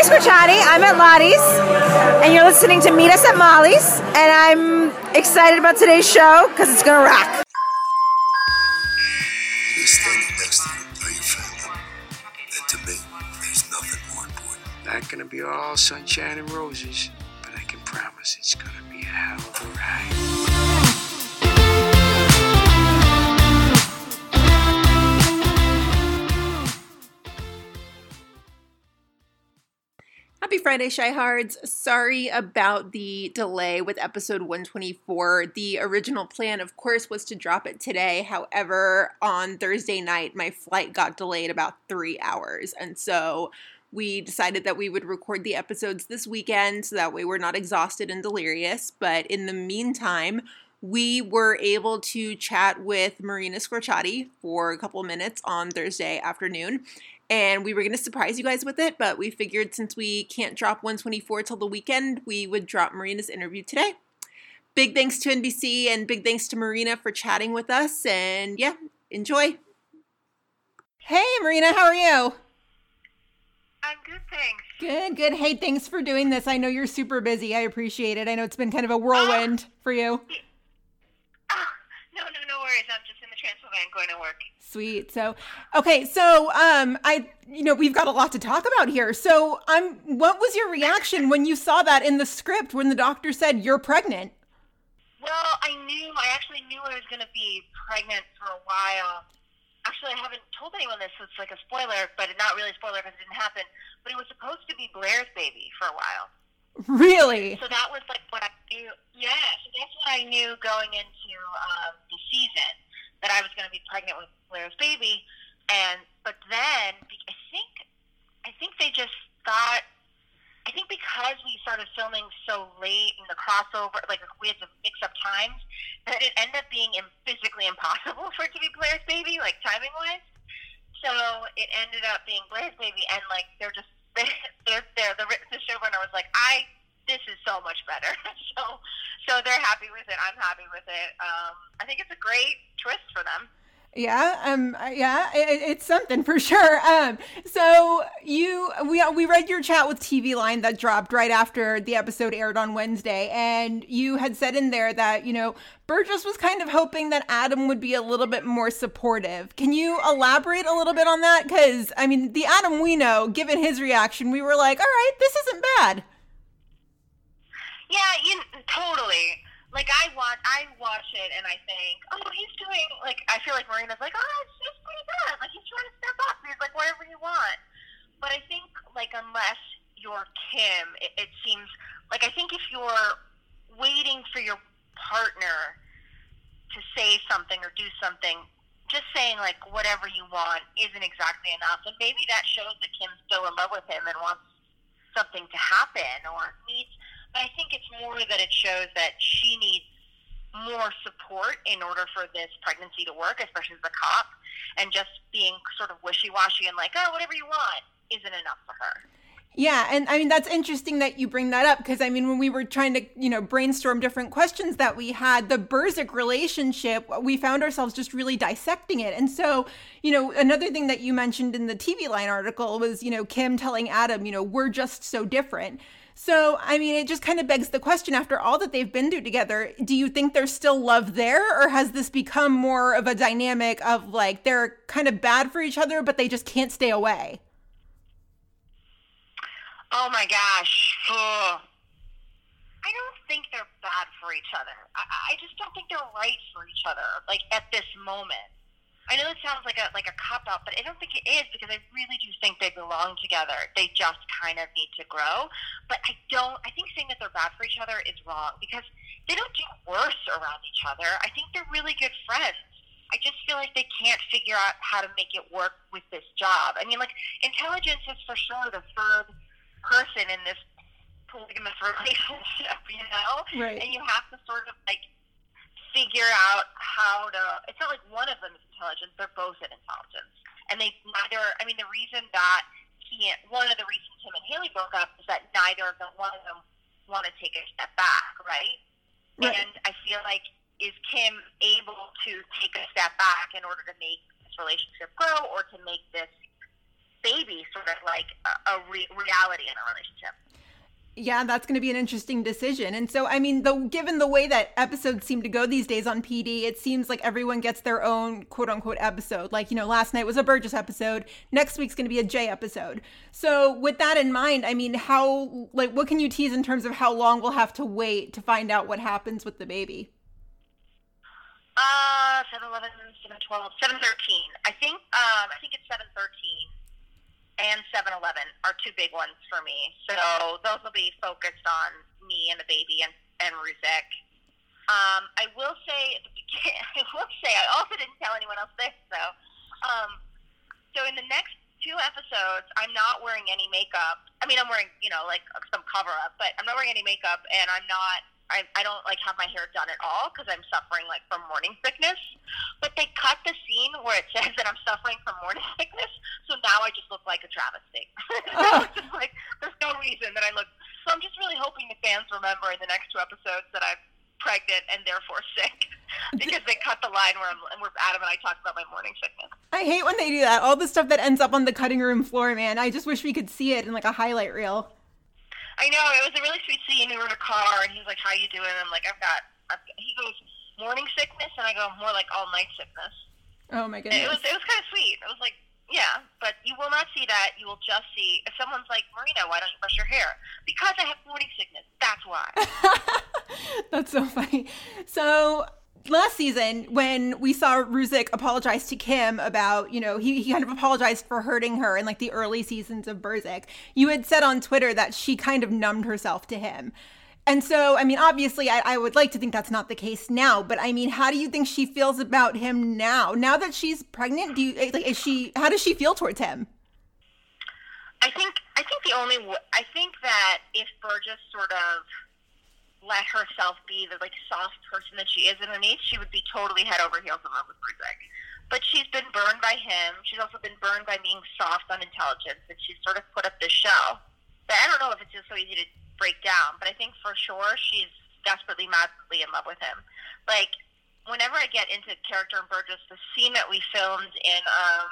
Marina Squerciati. I'm at Lottie's, and you're listening to Meet Us at Molly's, and I'm excited about today's show because it's gonna rock. Standing next to you are your family. And to me, there's nothing more important. Not gonna be all sunshine and roses, but I can promise it's gonna be a hell Friday, Chi-Hards. Sorry about the delay with episode 124. The original plan, of course, was to drop it today. However, on Thursday night, my flight got delayed about three hours. And so we decided that we would record the episodes this weekend so that way we're not exhausted and delirious. But in the meantime, we were able to chat with Marina Squerciati for a couple minutes on Thursday afternoon and we were going to surprise you guys with it, but we figured since we can't drop 124 till the weekend, we would drop Marina's interview today. Big thanks to NBC and big thanks to Marina for chatting with us. And yeah, enjoy. Hey, Marina, how are you? I'm good, thanks. Good, good. Hey, thanks for doing this. I know you're super busy. I appreciate it. I know it's been kind of a whirlwind oh. for you. Oh, no, no, no worries. I'm just in the transfer van going to work. Sweet. So, okay. So, um, I, you know, we've got a lot to talk about here. So, I'm. what was your reaction when you saw that in the script when the doctor said you're pregnant? Well, I knew, I actually knew I was going to be pregnant for a while. Actually, I haven't told anyone this, so it's like a spoiler, but not really a spoiler because it didn't happen. But it was supposed to be Blair's baby for a while. Really? So that was like what I knew. Yeah, so that's what I knew going into um, the season that I was going to be pregnant with Blair's baby, and but then I think I think they just thought I think because we started filming so late in the crossover, like we had to mix up times, that it ended up being physically impossible for it to be Blair's baby, like timing wise. So it ended up being Blair's baby, and like they're just they're, they're the the showrunner was like, I this is so much better. so so they're happy with it. I'm happy with it. Um, I think it's a great twist for them. Yeah, um, yeah, it, it's something for sure. Um, so you, we we read your chat with TV Line that dropped right after the episode aired on Wednesday, and you had said in there that you know Burgess was kind of hoping that Adam would be a little bit more supportive. Can you elaborate a little bit on that? Because I mean, the Adam we know, given his reaction, we were like, all right, this isn't bad. Yeah, you totally. Like I watch, I watch it, and I think, oh, he's doing like. I feel like Marina's like, oh, it's just pretty good. Like he's trying to step up. He's like whatever you want. But I think like unless you're Kim, it, it seems like I think if you're waiting for your partner to say something or do something, just saying like whatever you want isn't exactly enough. And maybe that shows that Kim's still in love with him and wants something to happen or needs. But I think it's more that it shows that she needs more support in order for this pregnancy to work, especially as a cop. And just being sort of wishy washy and like, oh, whatever you want isn't enough for her. Yeah, and I mean that's interesting that you bring that up because I mean when we were trying to, you know, brainstorm different questions that we had, the Burzek relationship, we found ourselves just really dissecting it. And so, you know, another thing that you mentioned in the TV line article was, you know, Kim telling Adam, you know, we're just so different. So, I mean, it just kind of begs the question after all that they've been through together, do you think there's still love there or has this become more of a dynamic of like they're kind of bad for each other but they just can't stay away? Oh my gosh. Ugh. I don't think they're bad for each other. I, I just don't think they're right for each other. Like at this moment, I know it sounds like a like a cop out, but I don't think it is because I really do think they belong together. They just kind of need to grow. But I don't. I think saying that they're bad for each other is wrong because they don't do worse around each other. I think they're really good friends. I just feel like they can't figure out how to make it work with this job. I mean, like intelligence is for sure the third person in this polygamous relationship, you know? Right. And you have to sort of like figure out how to. It's not like one of them is intelligent; they're both in intelligence, and they neither. I mean, the reason that he, one of the reasons him and Haley broke up is that neither of them, one of them, want to take a step back, right? Right. And I feel like is Kim able to take a step back in order to make this relationship grow, or to make this baby sort of like a, a re, reality in a relationship. Yeah, that's going to be an interesting decision. And so, I mean, the given the way that episodes seem to go these days on PD, it seems like everyone gets their own quote unquote episode. Like, you know, last night was a Burgess episode. Next week's going to be a Jay episode. So, with that in mind, I mean, how, like, what can you tease in terms of how long we'll have to wait to find out what happens with the baby? Uh, 7 11, 7 12, 7 13. I think, um, I think it's 7 13 and 7 Eleven are two big ones for me. So those will be focused on me and the baby and, and Ruzek. Um, I will say at the beginning, I will say I also didn't tell anyone else this though. Um, so in the next two episodes, I'm not wearing any makeup. I mean, I'm wearing you know like some cover up, but I'm not wearing any makeup, and I'm not I, I don't like have my hair done at all because I'm suffering like from morning sickness. But they cut the scene where it says that I'm suffering from morning sickness, so now I just look like a travesty. Oh. it's just like there's no reason that I look. So I'm just really hoping the fans remember in the next two episodes that I'm pregnant and therefore sick because they cut the line where I'm and where Adam and I talk about my morning sickness. I hate when they do that. All the stuff that ends up on the cutting room floor, man. I just wish we could see it in like a highlight reel. I know it was a really sweet scene. We were in a car, and he was like, "How you doing?" I'm like, "I've got." I've he goes, "Morning sickness," and I go, "More like all night sickness." Oh my And it was goodness. it was kind of sweet. It was like, yeah, but you will not see that. You will just see if someone's like, "Marina, why don't you brush your hair?" Because I have morning sickness. That's why. That's so funny. So last season, when we saw Ruzek apologize to Kim about, you know, he, he kind of apologized for hurting her in like the early seasons of Burzek, you had said on Twitter that she kind of numbed herself to him. And so, I mean, obviously, I, I would like to think that's not the case now, but I mean, how do you think she feels about him now? Now that she's pregnant, do you eh, like is she? How does she feel towards him? I think I think the only I think that if Burgess sort of let herself be the like soft person that she is underneath, she would be totally head over heels in love with Ruzek. But she's been burned by him. She's also been burned by being soft on intelligence, and she's sort of put up this show. But I don't know if it's just so easy to break down. But I think for sure she's desperately, madly in love with him. Like whenever I get into character and Burgess, the scene that we filmed in um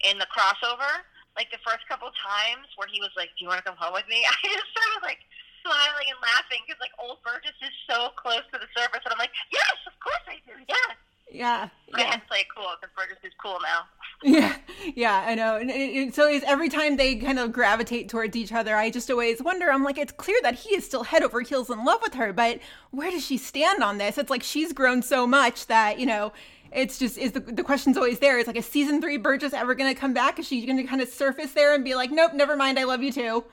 in the crossover, like the first couple times where he was like, "Do you want to come home with me?" I just started like smiling and laughing because like old Burgess is so close to the surface, and I'm like, "Yes, of course I do, yes." Yeah, I yeah. had to play it cool because Burgess is cool now. Yeah, yeah, I know. And it, so is every time they kind of gravitate towards each other, I just always wonder. I'm like, it's clear that he is still head over heels in love with her, but where does she stand on this? It's like she's grown so much that you know, it's just is the the question's always there. It's like, is season three Burgess ever going to come back? Is she going to kind of surface there and be like, nope, never mind, I love you too?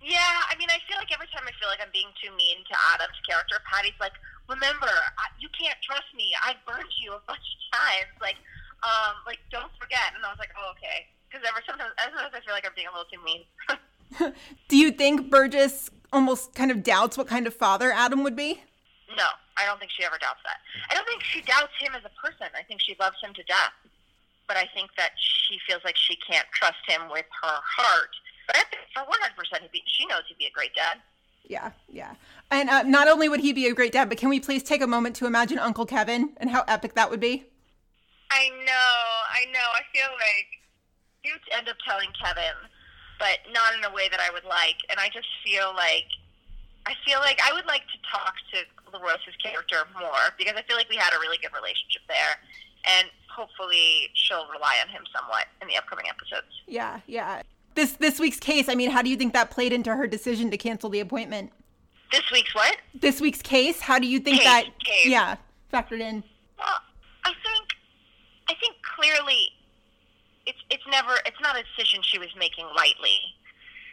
Yeah, I mean, I feel like every time I feel like I'm being too mean to Adam's character, Patty's like, "Remember, I, you can't trust me. I burned you a bunch of times. Like, um, like don't forget." And I was like, "Oh, okay." Because ever sometimes, sometimes I feel like I'm being a little too mean. Do you think Burgess almost kind of doubts what kind of father Adam would be? no, I don't think she ever doubts that. I don't think she doubts him as a person. I think she loves him to death. But I think that she feels like she can't trust him with her heart. But I think for 100%, he'd be, she knows he'd be a great dad. Yeah, yeah. And uh, not only would he be a great dad, but can we please take a moment to imagine Uncle Kevin and how epic that would be? I know, I know. I feel like you end up telling Kevin, but not in a way that I would like. And I just feel like I feel like I would like to talk to LaRoyce's character more because I feel like we had a really good relationship there, and hopefully she'll rely on him somewhat in the upcoming episodes. Yeah, yeah. This this week's case, I mean, how do you think that played into her decision to cancel the appointment? This week's what? This week's case, how do you think Case, that case. yeah, factored in? Well, I think I think clearly it's it's never it's not a decision she was making lightly.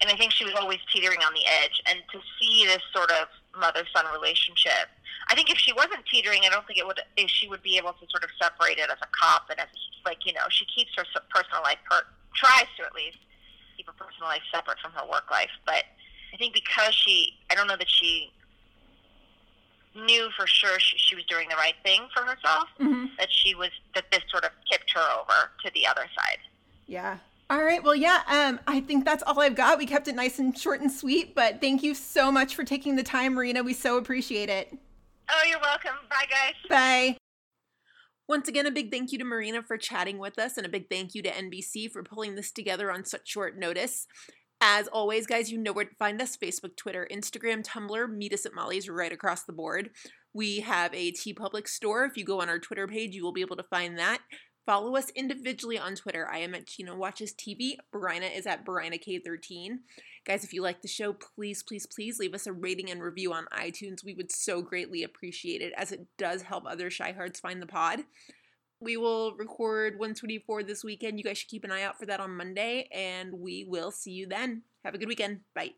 And I think she was always teetering on the edge and to see this sort of mother son relationship. I think if she wasn't teetering, I don't think it would if she would be able to sort of separate it as a cop and as like, you know, she keeps her personal life per, tries to at least keep her personal life separate from her work life, but I think because she I don't know that she knew for sure she, she was doing the right thing for herself Mhm. that she was that this sort of tipped her over to the other side. Yeah. All right. Well, yeah. Um, I think that's all I've got. We kept it nice and short and sweet, but thank you so much for taking the time, Marina. We so appreciate it. Oh, you're welcome. Bye, guys. Bye. Once again, a big thank you to Marina for chatting with us, and a big thank you to NBC for pulling this together on such short notice. As always, guys, you know where to find us Facebook, Twitter, Instagram, Tumblr. Meet us at Molly's right across the board. We have a TeePublic store. If you go on our Twitter page, you will be able to find that. Follow us individually on Twitter. I am at Chino Watches TV. Brina is at BrinaK13. Guys, if you like the show, please, please, please leave us a rating and review on iTunes. We would so greatly appreciate it as it does help other Chi-Hards find the pod. We will record 124 this weekend. You guys should keep an eye out for that on Monday, and we will see you then. Have a good weekend. Bye.